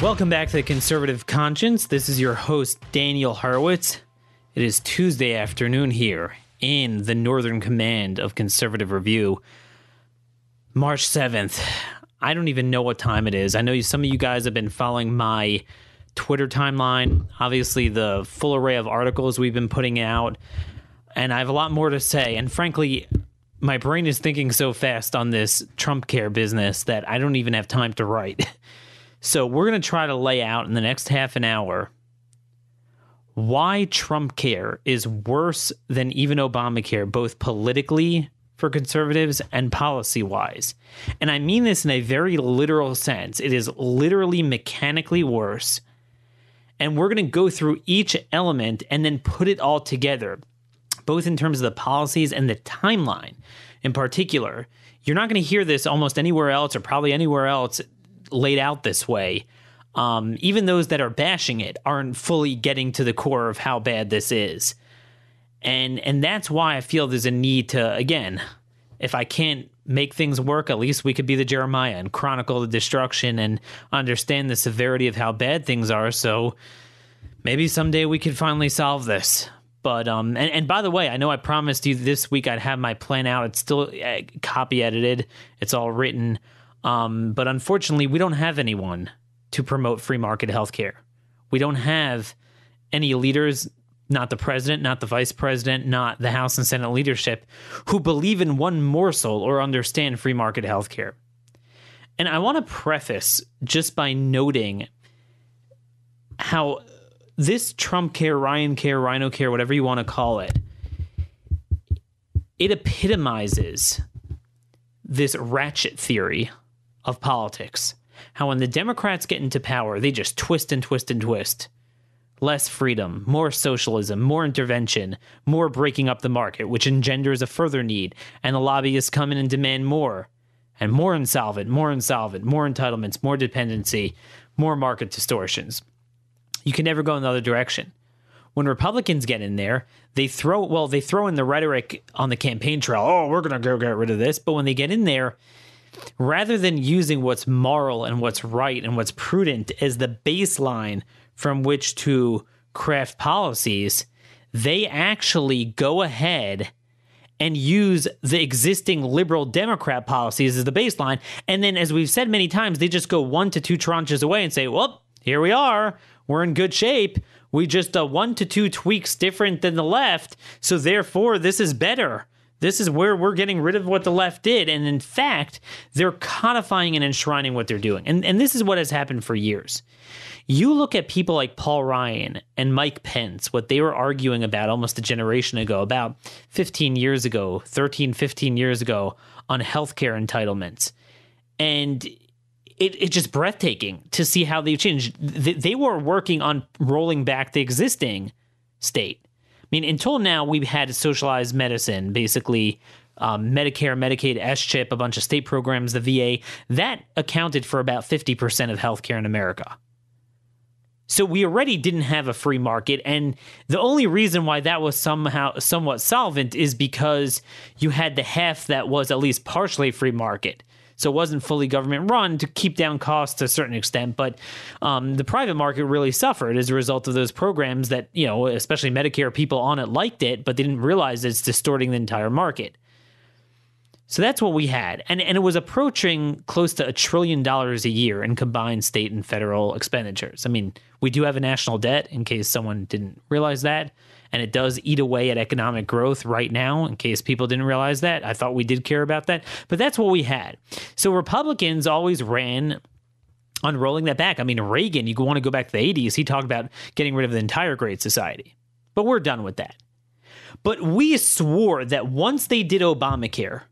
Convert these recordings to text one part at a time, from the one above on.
Welcome back to the Conservative Conscience. This is your host, Daniel Horowitz. It is Tuesday afternoon here in the Northern Command of Conservative Review. March 7th. I don't even know what time it is. I know some of you guys have been following my Twitter timeline, obviously, the full array of articles we've been putting out, and I have a lot more to say. And frankly, my brain is thinking so fast on this Trump care business that I don't even have time to write. So, we're going to try to lay out in the next half an hour why Trump care is worse than even Obamacare, both politically for conservatives and policy wise. And I mean this in a very literal sense. It is literally mechanically worse. And we're going to go through each element and then put it all together, both in terms of the policies and the timeline in particular. You're not going to hear this almost anywhere else or probably anywhere else laid out this way um, even those that are bashing it aren't fully getting to the core of how bad this is. And and that's why I feel there's a need to again, if I can't make things work, at least we could be the Jeremiah and chronicle the destruction and understand the severity of how bad things are. So maybe someday we could finally solve this. But um, and, and by the way, I know I promised you this week I'd have my plan out. It's still uh, copy edited. It's all written. Um, but unfortunately, we don't have anyone to promote free market healthcare. We don't have any leaders, not the president, not the vice president, not the House and Senate leadership, who believe in one morsel or understand free market healthcare. And I want to preface just by noting how this Trump care, Ryan care, RINO care, whatever you want to call it, it epitomizes this ratchet theory of politics how when the Democrats get into power, they just twist and twist and twist. Less freedom, more socialism, more intervention, more breaking up the market, which engenders a further need, and the lobbyists come in and demand more. And more insolvent, more insolvent, more entitlements, more dependency, more market distortions. You can never go in the other direction. When Republicans get in there, they throw well, they throw in the rhetoric on the campaign trail. Oh, we're gonna go get rid of this. But when they get in there, rather than using what's moral and what's right and what's prudent as the baseline from which to craft policies, they actually go ahead and use the existing liberal Democrat policies as the baseline. And then, as we've said many times, they just go one to two tranches away and say, well, here we are. We're in good shape. We just uh, one to two tweaks different than the left. So, therefore, this is better. This is where we're getting rid of what the left did. And in fact, they're codifying and enshrining what they're doing. And, and this is what has happened for years. You look at people like Paul Ryan and Mike Pence, what they were arguing about almost a generation ago, about 15 years ago, 13, 15 years ago, on healthcare entitlements. And it, it's just breathtaking to see how they've changed. They were working on rolling back the existing state mean, until now, we've had socialized medicine, basically um, Medicare, Medicaid, S chip, a bunch of state programs, the VA. That accounted for about 50% of healthcare in America. So we already didn't have a free market, and the only reason why that was somehow somewhat solvent is because you had the half that was at least partially free market so it wasn't fully government run to keep down costs to a certain extent. But um, the private market really suffered as a result of those programs that you know, especially Medicare people on it liked it, but they didn't realize it's distorting the entire market. So that's what we had. And, and it was approaching close to a trillion dollars a year in combined state and federal expenditures. I mean, we do have a national debt in case someone didn't realize that and it does eat away at economic growth right now, in case people didn't realize that. I thought we did care about that, but that's what we had. So Republicans always ran on rolling that back. I mean, Reagan, you want to go back to the 80s, he talked about getting rid of the entire Great Society, but we're done with that. But we swore that once they did Obamacare,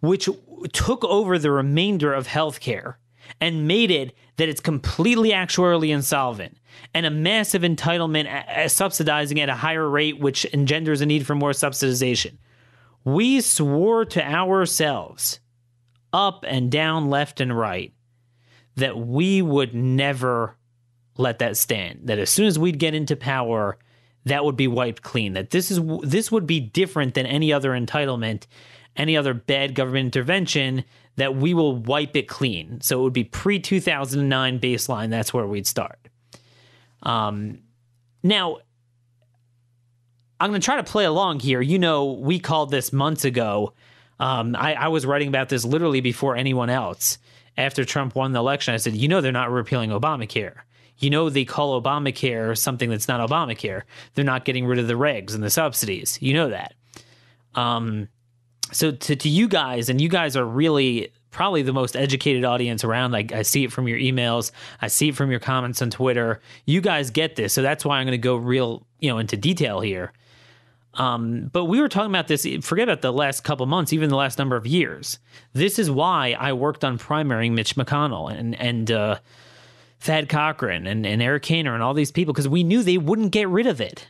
which took over the remainder of healthcare and made it that it's completely actuarially insolvent and a massive entitlement subsidizing at a higher rate, which engenders a need for more subsidization. We swore to ourselves, up and down, left and right, that we would never let that stand. That as soon as we'd get into power, that would be wiped clean. That this is this would be different than any other entitlement, any other bad government intervention. That we will wipe it clean. So it would be pre two thousand nine baseline. That's where we'd start. Um, now, I'm going to try to play along here. You know, we called this months ago. Um, I, I was writing about this literally before anyone else. After Trump won the election, I said, you know, they're not repealing Obamacare. You know, they call Obamacare something that's not Obamacare. They're not getting rid of the regs and the subsidies. You know that. Um, so to, to you guys, and you guys are really probably the most educated audience around. I, I see it from your emails. I see it from your comments on Twitter. You guys get this, so that's why I'm going to go real, you know, into detail here. Um, but we were talking about this. Forget about the last couple months, even the last number of years. This is why I worked on primarying Mitch McConnell and and uh, Thad Cochran and, and Eric Cantor and all these people because we knew they wouldn't get rid of it.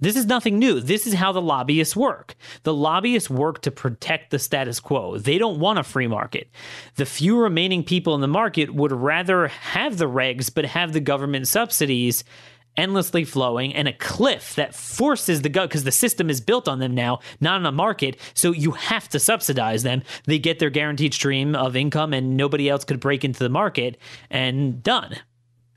This is nothing new. This is how the lobbyists work. The lobbyists work to protect the status quo. They don't want a free market. The few remaining people in the market would rather have the regs but have the government subsidies endlessly flowing and a cliff that forces the gut because the system is built on them now, not on a market. So you have to subsidize them. They get their guaranteed stream of income and nobody else could break into the market and done.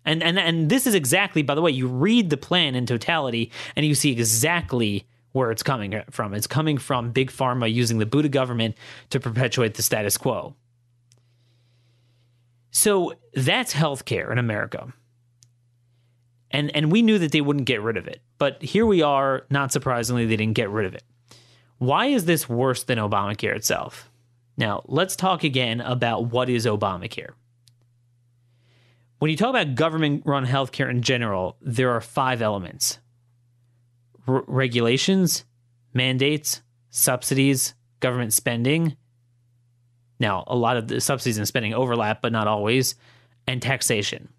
And, and and this is exactly, by the way, you read the plan in totality and you see exactly where it's coming from. It's coming from big pharma using the Buddha government to perpetuate the status quo. So that's healthcare in America. And and we knew that they wouldn't get rid of it. But here we are, not surprisingly, they didn't get rid of it. Why is this worse than Obamacare itself? Now, let's talk again about what is Obamacare when you talk about government run healthcare in general, there are five elements R- regulations, mandates, subsidies, government spending. Now, a lot of the subsidies and spending overlap, but not always, and taxation.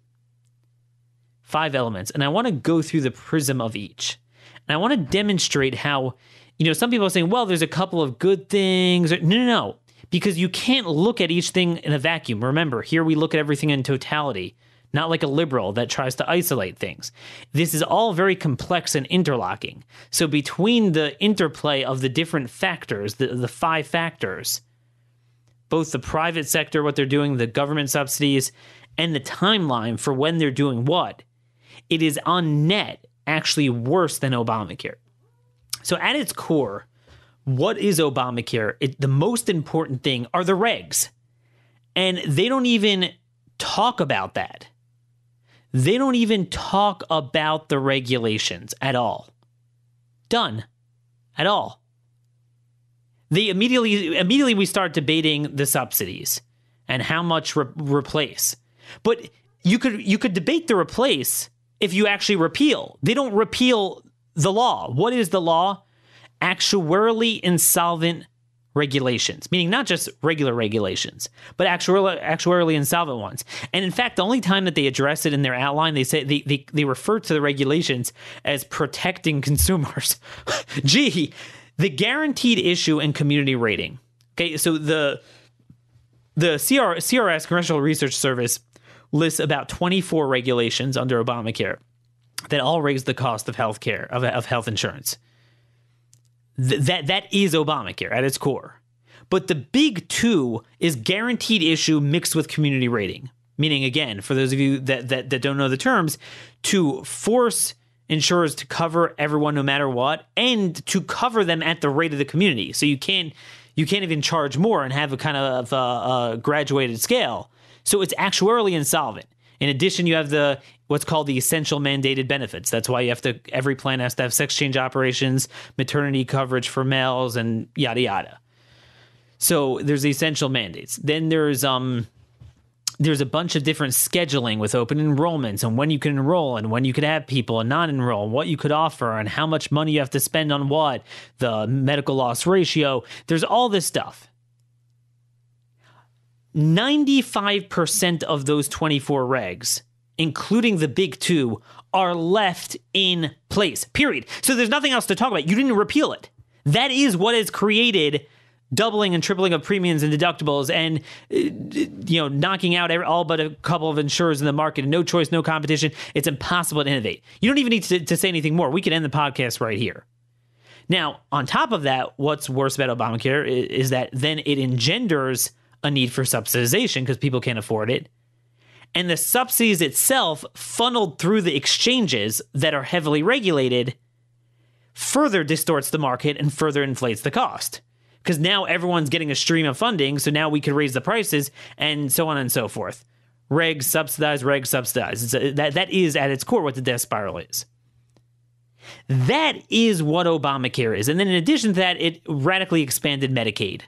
Five elements. And I want to go through the prism of each. And I want to demonstrate how, you know, some people are saying, well, there's a couple of good things. No, no, no. Because you can't look at each thing in a vacuum. Remember, here we look at everything in totality not like a liberal that tries to isolate things. This is all very complex and interlocking. So, between the interplay of the different factors, the, the five factors, both the private sector, what they're doing, the government subsidies, and the timeline for when they're doing what, it is on net actually worse than Obamacare. So, at its core, what is Obamacare? It, the most important thing are the regs. And they don't even talk about that. They don't even talk about the regulations at all. Done. At all. They immediately immediately we start debating the subsidies and how much re- replace. But you could you could debate the replace if you actually repeal. They don't repeal the law. What is the law? Actuarially insolvent regulations, meaning not just regular regulations, but actuarially, actuarially insolvent ones. And in fact, the only time that they address it in their outline, they say they, they, they refer to the regulations as protecting consumers. Gee, the guaranteed issue and community rating. Okay, so the the CR, CRS Congressional Research Service lists about 24 regulations under Obamacare that all raise the cost of health care of, of health insurance. Th- that that is Obamacare at its core. But the big two is guaranteed issue mixed with community rating. Meaning, again, for those of you that, that, that don't know the terms, to force insurers to cover everyone no matter what, and to cover them at the rate of the community. So you can't you can't even charge more and have a kind of a, a graduated scale. So it's actuarially insolvent. In addition, you have the what's called the essential mandated benefits. That's why you have to every plan has to have sex change operations, maternity coverage for males, and yada yada. So there's the essential mandates. Then there's um there's a bunch of different scheduling with open enrollments and when you can enroll and when you could have people and not enroll, what you could offer and how much money you have to spend on what, the medical loss ratio. There's all this stuff. 95% of those 24 regs, including the big two, are left in place. Period. So there's nothing else to talk about. You didn't repeal it. That is what has created doubling and tripling of premiums and deductibles and uh, you know knocking out all but a couple of insurers in the market no choice no competition it's impossible to innovate you don't even need to, to say anything more we could end the podcast right here now on top of that what's worse about obamacare is, is that then it engenders a need for subsidization because people can't afford it and the subsidies itself funneled through the exchanges that are heavily regulated further distorts the market and further inflates the cost because now everyone's getting a stream of funding. So now we could raise the prices and so on and so forth. Regs subsidize, regs subsidize. A, that, that is at its core what the death spiral is. That is what Obamacare is. And then in addition to that, it radically expanded Medicaid.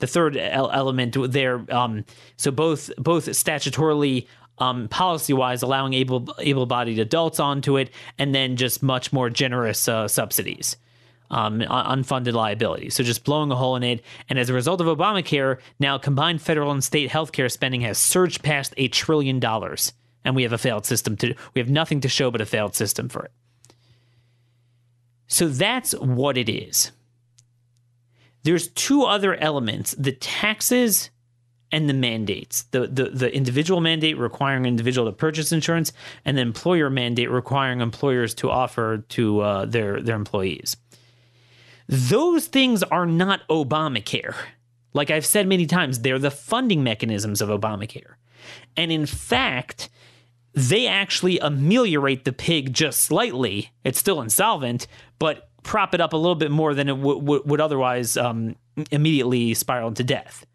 The third element there, um, so both both statutorily um, policy wise, allowing able able bodied adults onto it, and then just much more generous uh, subsidies um, unfunded liability. So just blowing a hole in it. And as a result of Obamacare, now combined federal and state healthcare spending has surged past a trillion dollars. And we have a failed system to, we have nothing to show but a failed system for it. So that's what it is. There's two other elements the taxes and the mandates the, the, the individual mandate requiring individual to purchase insurance, and the employer mandate requiring employers to offer to uh, their, their employees. Those things are not Obamacare. Like I've said many times, they're the funding mechanisms of Obamacare. And in fact, they actually ameliorate the pig just slightly. It's still insolvent, but prop it up a little bit more than it w- w- would otherwise um, immediately spiral into death.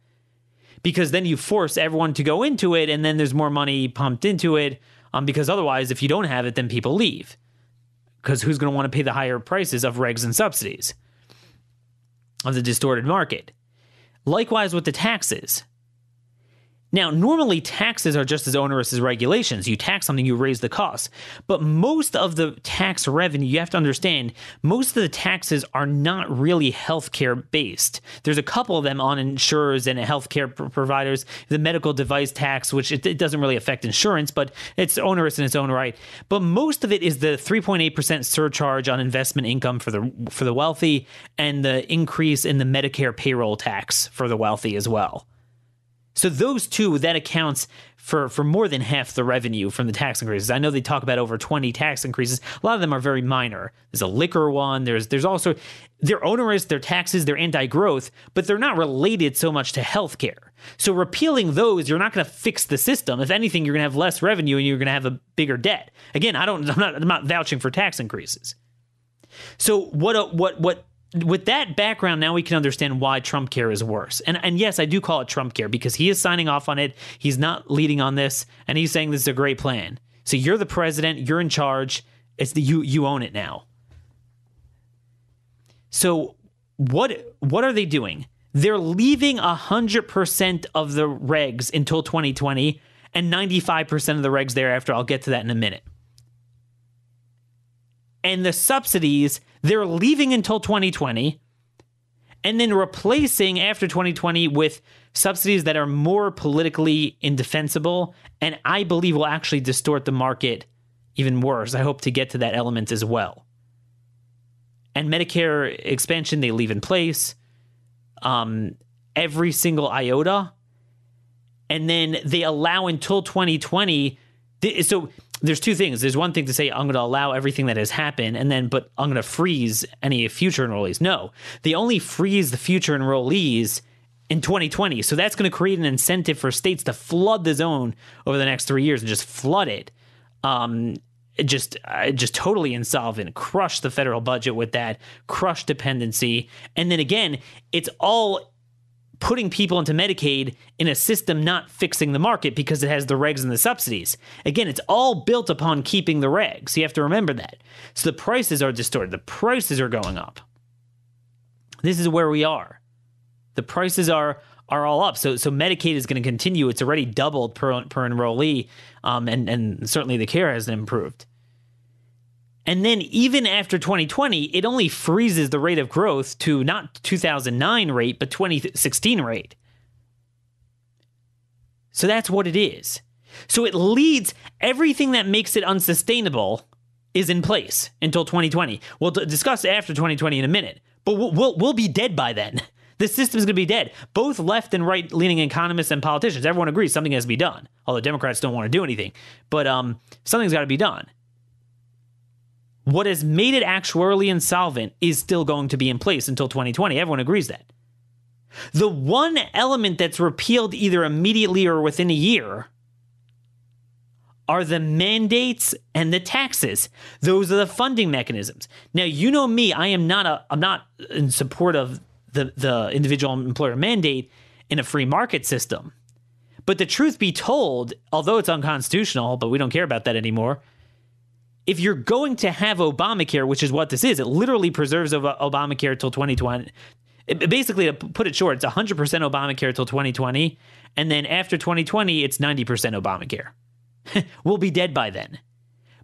Because then you force everyone to go into it, and then there's more money pumped into it. Um, because otherwise, if you don't have it, then people leave. Because who's going to want to pay the higher prices of regs and subsidies? of the distorted market. Likewise with the taxes. Now, normally taxes are just as onerous as regulations. You tax something, you raise the cost. But most of the tax revenue, you have to understand, most of the taxes are not really healthcare based. There's a couple of them on insurers and healthcare providers. The medical device tax, which it, it doesn't really affect insurance, but it's onerous in its own right. But most of it is the 3.8% surcharge on investment income for the for the wealthy and the increase in the Medicare payroll tax for the wealthy as well. So those two, that accounts for for more than half the revenue from the tax increases. I know they talk about over 20 tax increases. A lot of them are very minor. There's a liquor one. There's there's also they're onerous, they're taxes, they're anti-growth, but they're not related so much to healthcare. So repealing those, you're not going to fix the system. If anything, you're going to have less revenue and you're going to have a bigger debt. Again, I don't I'm not I'm not vouching for tax increases. So what what what with that background, now we can understand why Trump care is worse. And and yes, I do call it Trump care because he is signing off on it. He's not leading on this, and he's saying this is a great plan. So you're the president, you're in charge. It's the you you own it now. So what what are they doing? They're leaving hundred percent of the regs until 2020 and 95% of the regs thereafter. I'll get to that in a minute. And the subsidies they're leaving until 2020 and then replacing after 2020 with subsidies that are more politically indefensible and I believe will actually distort the market even worse. I hope to get to that element as well. And Medicare expansion they leave in place. Um, every single iota. And then they allow until 2020. So there's two things. There's one thing to say I'm going to allow everything that has happened, and then but I'm going to freeze any future enrollees. No, they only freeze the future enrollees in 2020. So that's going to create an incentive for states to flood the zone over the next three years and just flood it. Um, just uh, just totally insolvent, crush the federal budget with that, crush dependency, and then again, it's all putting people into Medicaid in a system not fixing the market because it has the regs and the subsidies. Again, it's all built upon keeping the regs. You have to remember that. So the prices are distorted, the prices are going up. This is where we are. The prices are are all up. So so Medicaid is going to continue. It's already doubled per per enrollee, um, and and certainly the care hasn't improved. And then even after 2020, it only freezes the rate of growth to not 2009 rate, but 2016 rate. So that's what it is. So it leads everything that makes it unsustainable is in place until 2020. We'll d- discuss after 2020 in a minute, but we'll, we'll, we'll be dead by then. The system's going to be dead. Both left and right leaning economists and politicians, everyone agrees something has to be done. Although Democrats don't want to do anything, but um, something's got to be done. What has made it actuarially insolvent is still going to be in place until 2020. Everyone agrees that. The one element that's repealed either immediately or within a year are the mandates and the taxes. Those are the funding mechanisms. Now, you know me, I am not a I'm not in support of the the individual employer mandate in a free market system. But the truth be told, although it's unconstitutional, but we don't care about that anymore. If you're going to have Obamacare, which is what this is, it literally preserves Obamacare till 2020. It, basically, to put it short, it's 100% Obamacare till 2020. And then after 2020, it's 90% Obamacare. we'll be dead by then.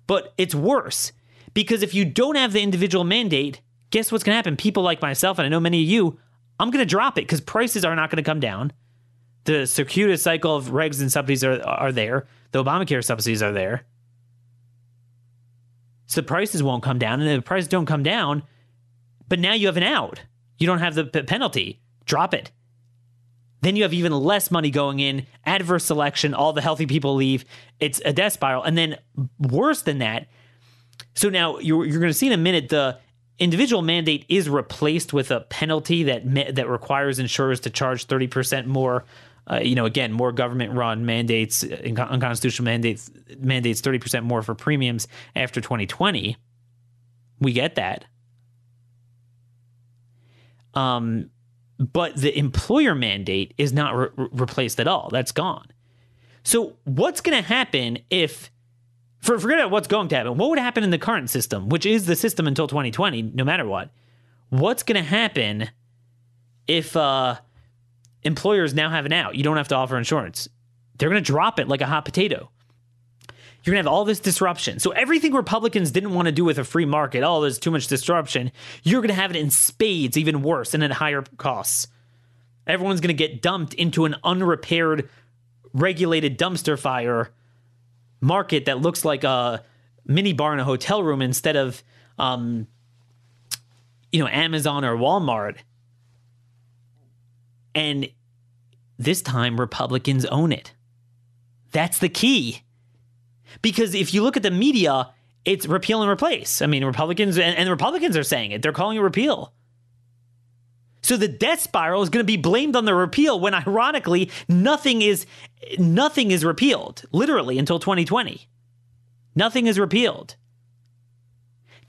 But it's worse because if you don't have the individual mandate, guess what's going to happen? People like myself, and I know many of you, I'm going to drop it because prices are not going to come down. The circuitous cycle of regs and subsidies are, are there. The Obamacare subsidies are there. So prices won't come down. And if the prices don't come down, but now you have an out. You don't have the p- penalty. Drop it. Then you have even less money going in, adverse selection, all the healthy people leave. It's a death spiral. And then worse than that, so now you're, you're going to see in a minute the individual mandate is replaced with a penalty that that requires insurers to charge 30% more uh, you know again more government run mandates unconstitutional mandates mandates 30% more for premiums after 2020 we get that um but the employer mandate is not re- replaced at all. That's gone. So what's going to happen if for forget about what's going to happen. What would happen in the current system, which is the system until 2020, no matter what? What's going to happen if uh, employers now have an out? You don't have to offer insurance. They're going to drop it like a hot potato. You're going to have all this disruption. So, everything Republicans didn't want to do with a free market, oh, there's too much disruption, you're going to have it in spades, even worse, and at higher costs. Everyone's going to get dumped into an unrepaired, regulated dumpster fire market that looks like a mini bar in a hotel room instead of, um, you know, Amazon or Walmart. And this time, Republicans own it. That's the key. Because if you look at the media, it's repeal and replace. I mean, Republicans and, and the Republicans are saying it. They're calling it repeal. So the death spiral is going to be blamed on the repeal when ironically nothing is nothing is repealed literally until 2020. Nothing is repealed.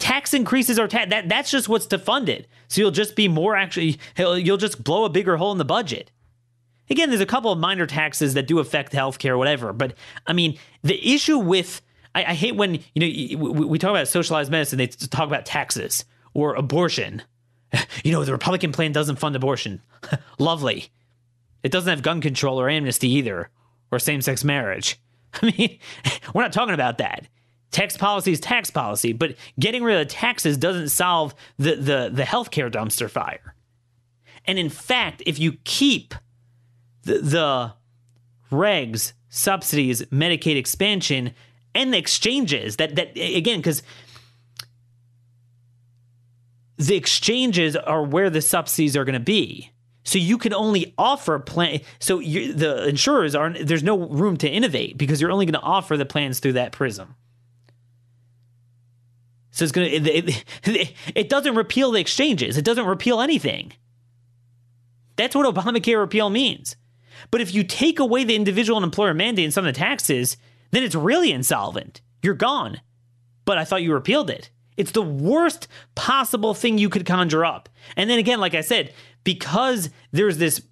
Tax increases are ta- that that's just what's to fund it. So you'll just be more actually you'll just blow a bigger hole in the budget. Again, there's a couple of minor taxes that do affect healthcare, whatever. But I mean, the issue with I, I hate when you know we, we talk about socialized medicine, they talk about taxes or abortion. You know, the Republican plan doesn't fund abortion. Lovely. It doesn't have gun control or amnesty either, or same sex marriage. I mean, we're not talking about that. Tax policy is tax policy, but getting rid of taxes doesn't solve the, the, the healthcare dumpster fire. And in fact, if you keep the, the regs, subsidies, Medicaid expansion, and the exchanges that that again because the exchanges are where the subsidies are going to be. So you can only offer plan. So the insurers aren't. there's no room to innovate because you're only going to offer the plans through that prism. So it's going to it, it, it doesn't repeal the exchanges. It doesn't repeal anything. That's what Obamacare repeal means. But if you take away the individual and employer mandate and some of the taxes, then it's really insolvent. You're gone. But I thought you repealed it. It's the worst possible thing you could conjure up. And then again, like I said, because there's this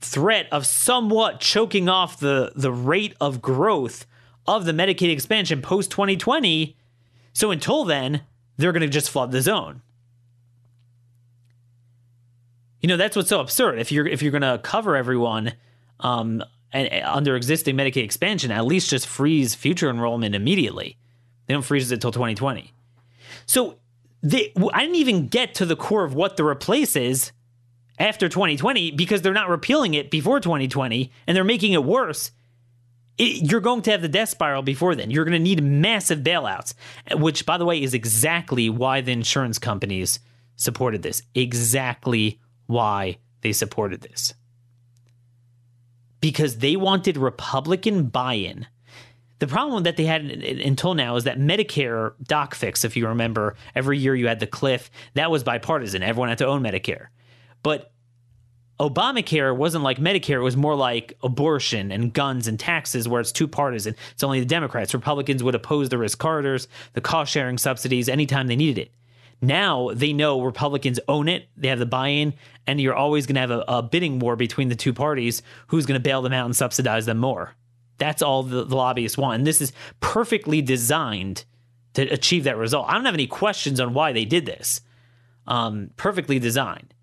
threat of somewhat choking off the, the rate of growth of the Medicaid expansion post 2020. So until then, they're going to just flood the zone. You know, that's what's so absurd. If you're if you're going to cover everyone um, and, and under existing Medicaid expansion, at least just freeze future enrollment immediately. They don't freeze it until 2020. So they, I didn't even get to the core of what the replace is after 2020 because they're not repealing it before 2020 and they're making it worse. It, you're going to have the death spiral before then. You're going to need massive bailouts, which, by the way, is exactly why the insurance companies supported this. Exactly why they supported this. Because they wanted Republican buy in. The problem that they had until now is that Medicare doc fix, if you remember, every year you had the cliff, that was bipartisan. Everyone had to own Medicare. But Obamacare wasn't like Medicare. It was more like abortion and guns and taxes, where it's two partisan. It's only the Democrats. Republicans would oppose the risk corridors, the cost sharing subsidies anytime they needed it. Now they know Republicans own it. They have the buy in, and you're always going to have a, a, bidding war between the two parties who's going to bail them out and subsidize them more. That's all the, the lobbyists want. And this is perfectly designed to achieve that result. I don't have any questions on why they did this. Um, perfectly designed.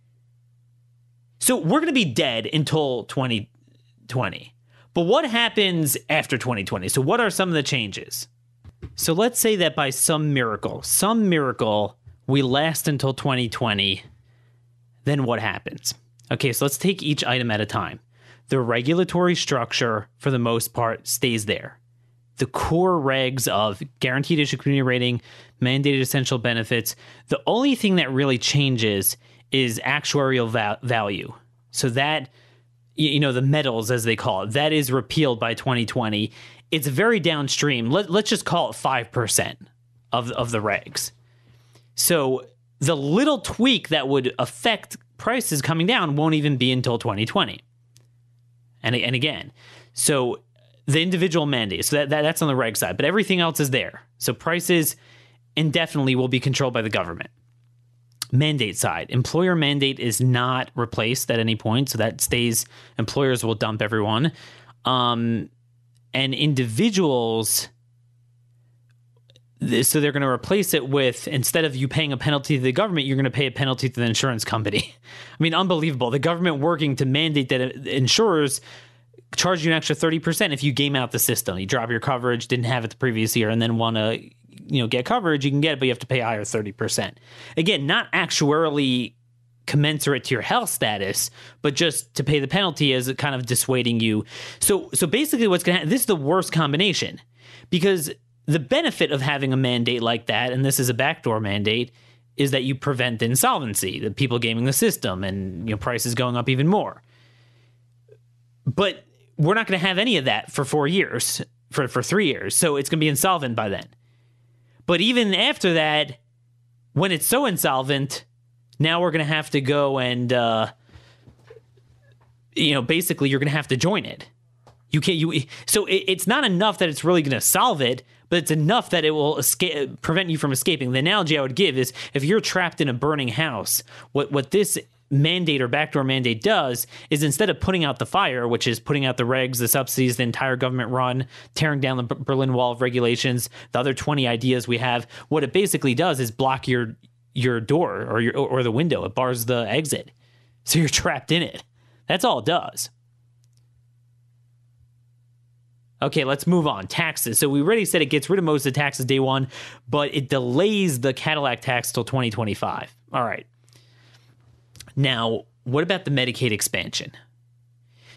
So we're going to be dead until 2020. But what happens after 2020? So, what are some of the changes? So, let's say that by some miracle, some miracle, we last until 2020. Then what happens? Okay, so let's take each item at a time. The regulatory structure, for the most part, stays there. The core regs of guaranteed issue community rating, mandated essential benefits. The only thing that really changes is actuarial va- value. So that you know the metals as they call it that is repealed by 2020 it's very downstream. Let, let's just call it 5% of, of the regs. So the little tweak that would affect prices coming down won't even be until 2020 and, and again so the individual mandate. so that, that that's on the reg side but everything else is there. So prices indefinitely will be controlled by the government mandate side. Employer mandate is not replaced at any point so that stays employers will dump everyone. Um, and individuals so they're going to replace it with instead of you paying a penalty to the government you're going to pay a penalty to the insurance company. I mean unbelievable. The government working to mandate that insurers charge you an extra 30% if you game out the system. You drop your coverage didn't have it the previous year and then want to you know get coverage, you can get it, but you have to pay higher thirty percent. Again, not actuarially commensurate to your health status, but just to pay the penalty as kind of dissuading you. So so basically, what's going to this is the worst combination because the benefit of having a mandate like that, and this is a backdoor mandate, is that you prevent insolvency, the people gaming the system, and you know prices going up even more. But we're not going to have any of that for four years, for for three years, so it's going to be insolvent by then. But even after that, when it's so insolvent, now we're going to have to go and, uh, you know, basically you're going to have to join it. You can't. You so it, it's not enough that it's really going to solve it, but it's enough that it will escape, prevent you from escaping. The analogy I would give is if you're trapped in a burning house, what what this mandate or backdoor mandate does is instead of putting out the fire, which is putting out the regs, the subsidies, the entire government run, tearing down the Berlin Wall of regulations, the other 20 ideas we have, what it basically does is block your your door or your or the window. It bars the exit. So you're trapped in it. That's all it does. Okay, let's move on. Taxes. So we already said it gets rid of most of the taxes day one, but it delays the Cadillac tax till 2025. All right. Now, what about the Medicaid expansion?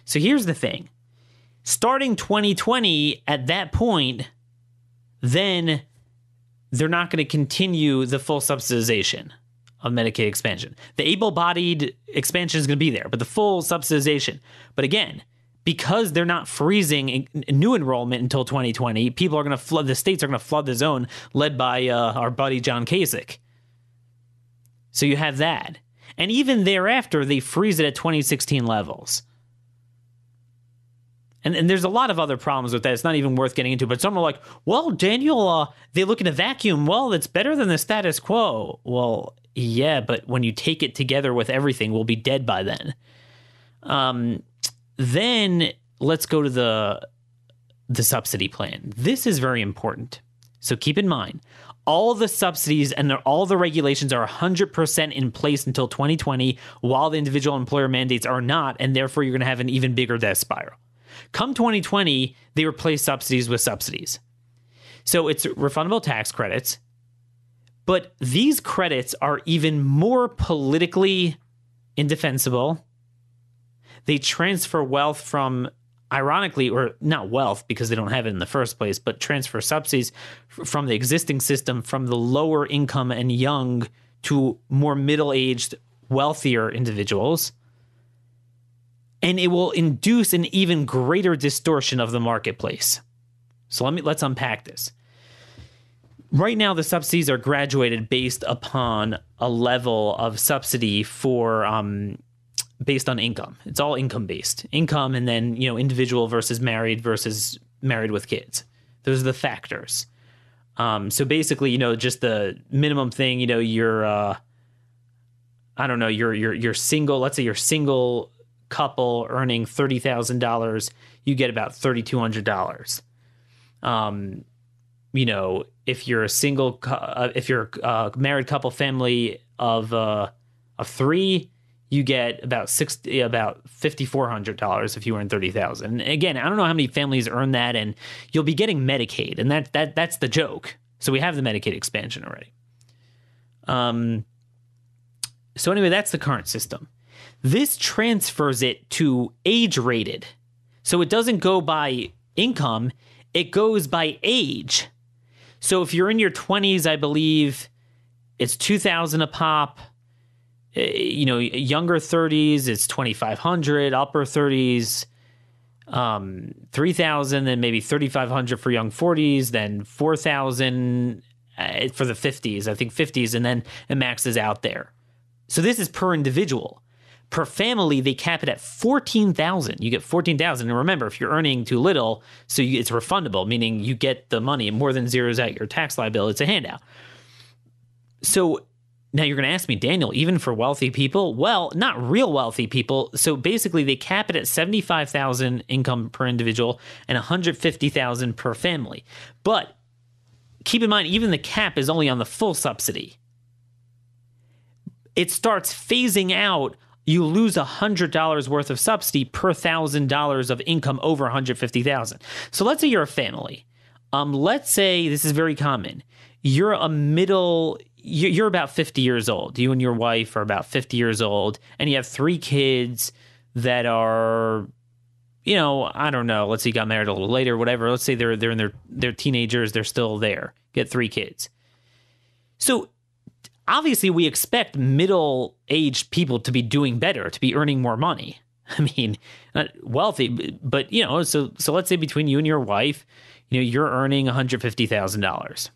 So here's the thing starting 2020, at that point, then they're not going to continue the full subsidization of Medicaid expansion. The able bodied expansion is going to be there, but the full subsidization. But again, because they're not freezing new enrollment until 2020, people are going to flood, the states are going to flood the zone led by uh, our buddy John Kasich. So you have that. And even thereafter, they freeze it at 2016 levels. And, and there's a lot of other problems with that. It's not even worth getting into. But some are like, well, Daniel, uh, they look in a vacuum. Well, it's better than the status quo. Well, yeah, but when you take it together with everything, we'll be dead by then. Um, then let's go to the the subsidy plan. This is very important. So keep in mind, all the subsidies and all the regulations are 100% in place until 2020, while the individual employer mandates are not, and therefore you're going to have an even bigger death spiral. Come 2020, they replace subsidies with subsidies. So it's refundable tax credits, but these credits are even more politically indefensible. They transfer wealth from ironically, or not wealth because they don't have it in the first place, but transfer subsidies from the existing system from the lower income and young to more middle aged, wealthier individuals. And it will induce an even greater distortion of the marketplace. So let me let's unpack this. Right now, the subsidies are graduated based upon a level of subsidy for um, based on income. It's all income based. Income and then, you know, individual versus married versus married with kids. Those are the factors. Um, so basically, you know, just the minimum thing, you know, you're uh I don't know, you're you're you're single, let's say you're single couple earning $30,000, you get about $3200. Um you know, if you're a single, uh, if you're a married couple family of uh, of three, you get about sixty, about fifty four hundred dollars if you earn thirty thousand. Again, I don't know how many families earn that, and you'll be getting Medicaid, and that that that's the joke. So we have the Medicaid expansion already. Um. So anyway, that's the current system. This transfers it to age rated, so it doesn't go by income; it goes by age. So if you're in your 20s, I believe it's 2000 a pop. You know, younger 30s, it's 2500, upper 30s, um, 3000, then maybe 3500 for young 40s, then 4000 uh, for the 50s, I think 50s, and then it maxes out there. So this is per individual. Per family, they cap it at 14,000. You get 14,000. And remember, if you're earning too little, so you, it's refundable, meaning you get the money more than zeros out your tax liability. It's a handout. So now you're going to ask me, Daniel, even for wealthy people? Well, not real wealthy people. So basically, they cap it at 75,000 income per individual and 150,000 per family. But keep in mind, even the cap is only on the full subsidy. It starts phasing out you lose $100 worth of subsidy per $1,000 of income over 150,000. So let's say you're a family. Um, let's say this is very common. You're a middle you're about 50 years old. You and your wife are about 50 years old and you have three kids that are you know, I don't know, let's say you got married a little later, whatever. Let's say they're they're in their they're teenagers, they're still there. Get three kids. So obviously we expect middle aged people to be doing better, to be earning more money. I mean, not wealthy, but you know, so so let's say between you and your wife, you know, you're earning one hundred fifty thousand dollars.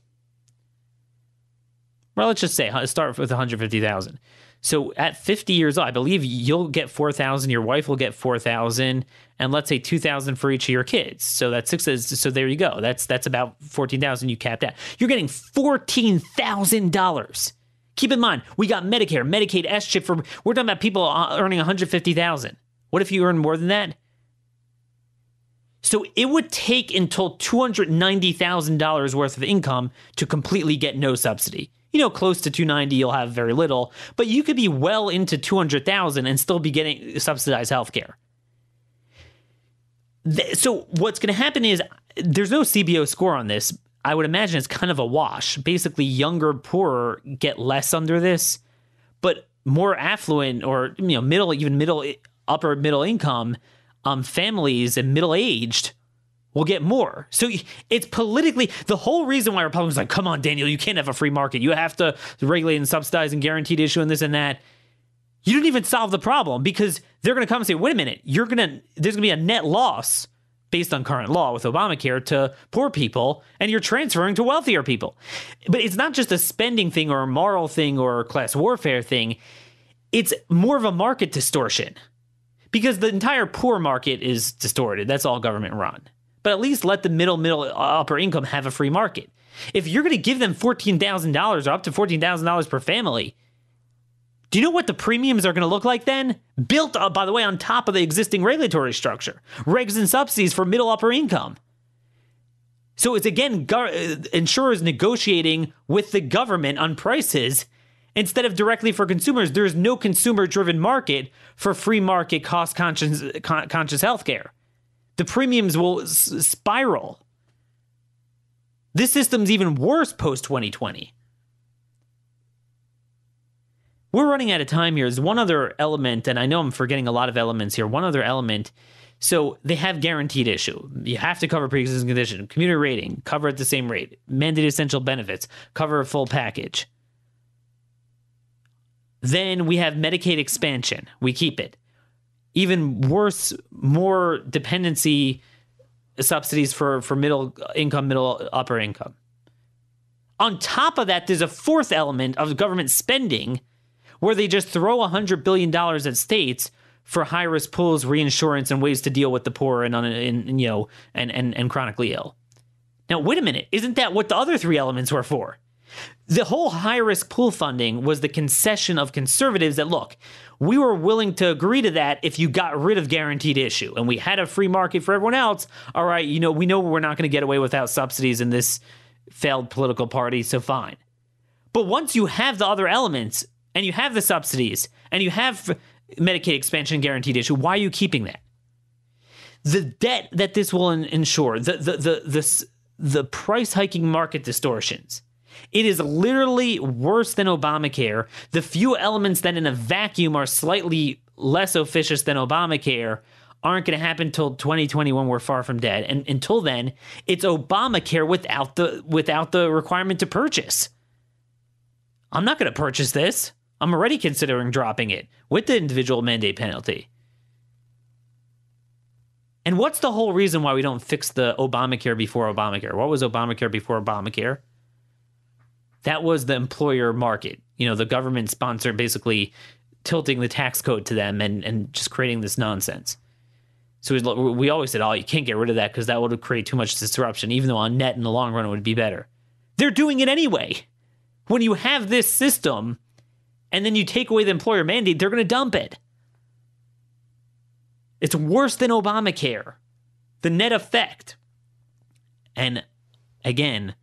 Well, let's just say start with one hundred fifty thousand. So at 50 years old, I believe you'll get 4,000, your wife will get 4,000, and let's say 2,000 for each of your kids. So that's six. So there you go. That's that's about 14,000 you capped out. You're getting $14,000 Keep in mind, we got Medicare, Medicaid, S chip for we're talking about people uh, earning 150,000. What if you earn more than that? So it would take until $290,000 worth of income to completely get no subsidy. You know, close to 290 you'll have very little, but you could be well into 200,000 and still be getting subsidized healthcare. So what's going to happen is there's no CBO score on this, I would imagine it's kind of a wash. Basically, younger, poorer get less under this, but more affluent or you know middle, even middle, upper middle income um, families and middle aged will get more. So it's politically the whole reason why Republicans like, come on, Daniel, you can't have a free market. You have to regulate and subsidize and guaranteed issue and this and that. You didn't even solve the problem because they're going to come and say, wait a minute, you're going to there's going to be a net loss based on current law with Obamacare to poor people, and you're transferring to wealthier people. But it's not just a spending thing or a moral thing or class warfare thing, it's more of a market distortion because the entire poor market is distorted. That's all government run. But at least let the middle, middle, upper income have a free market. If you're going to give them $14,000 or up to $14,000 per family, do you know what the premiums are going to look like then? Built up, by the way, on top of the existing regulatory structure, regs and subsidies for middle upper income. So it's again gar- uh, insurers negotiating with the government on prices instead of directly for consumers. There's no consumer driven market for free market cost conscious, con- conscious healthcare. The premiums will s- spiral. This system's even worse post 2020 we're running out of time here. There's one other element, and I know I'm forgetting a lot of elements here. One other element So they have guaranteed issue. You have to cover pre-existing condition, community rating, cover at the same rate, mandated essential benefits, cover a full package. Then we have Medicaid expansion. We keep it. Even worse, more dependency subsidies for, for middle income, middle upper income. On top of that, there's a fourth element of government spending where they just throw $100 billion at states for high risk pools, reinsurance, and ways to deal with the poor and, and you know and, and, and chronically ill. Now, wait a minute, isn't that what the other three elements were for? The whole high risk pool funding was the concession of conservatives that look, we were willing to agree to that if you got rid of guaranteed issue and we had a free market for everyone else. All right, you know, we know we're not going to get away without subsidies in this failed political party, so fine. But once you have the other elements and you have the subsidies and you have Medicaid expansion guaranteed issue, why are you keeping that? The debt that this will ensure, the the the the, the price hiking market distortions. It is literally worse than Obamacare. The few elements that in a vacuum are slightly less officious than Obamacare aren't going to happen until 2021 we're far from dead. And until then it's obamacare without the without the requirement to purchase. I'm not going to purchase this. I'm already considering dropping it with the individual mandate penalty. And what's the whole reason why we don't fix the obamacare before obamacare? What was obamacare before obamacare that was the employer market you know the government sponsor basically tilting the tax code to them and, and just creating this nonsense so we always said, oh, you can't get rid of that because that would create too much disruption, even though on net in the long run it would be better. They're doing it anyway. When you have this system and then you take away the employer mandate, they're going to dump it. It's worse than Obamacare, the net effect. And again,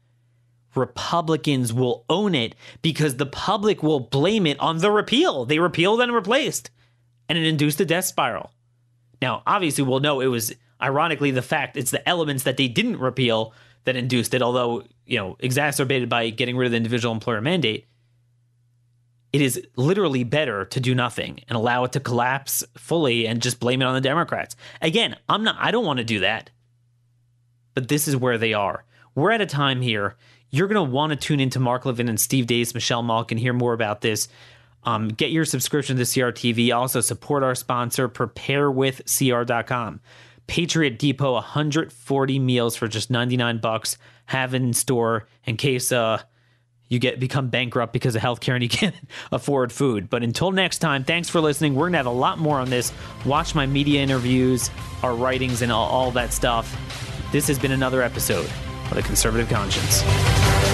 Republicans will own it because the public will blame it on the repeal. They repealed and replaced, and it induced a death spiral. Now, obviously, we'll know it was ironically the fact it's the elements that they didn't repeal that induced it, although, you know, exacerbated by getting rid of the individual employer mandate. It is literally better to do nothing and allow it to collapse fully and just blame it on the Democrats. Again, I'm not I don't want to do that. But this is where they are. We're at a time here. You're going to want to tune into Mark Levin and Steve Deace, Michelle Malkin, hear more about this. Um, get your subscription to CRTV. Also, support our sponsor, preparewithcr.com. Patriot Depot, 140 meals for just 99 bucks. Have in store in case uh, you get become bankrupt because of healthcare and you can't afford food. But until next time, thanks for listening. We're gonna have a lot more on this. Watch my media interviews, our writings, and all, all that stuff. This has been another episode of the Conservative Conscience.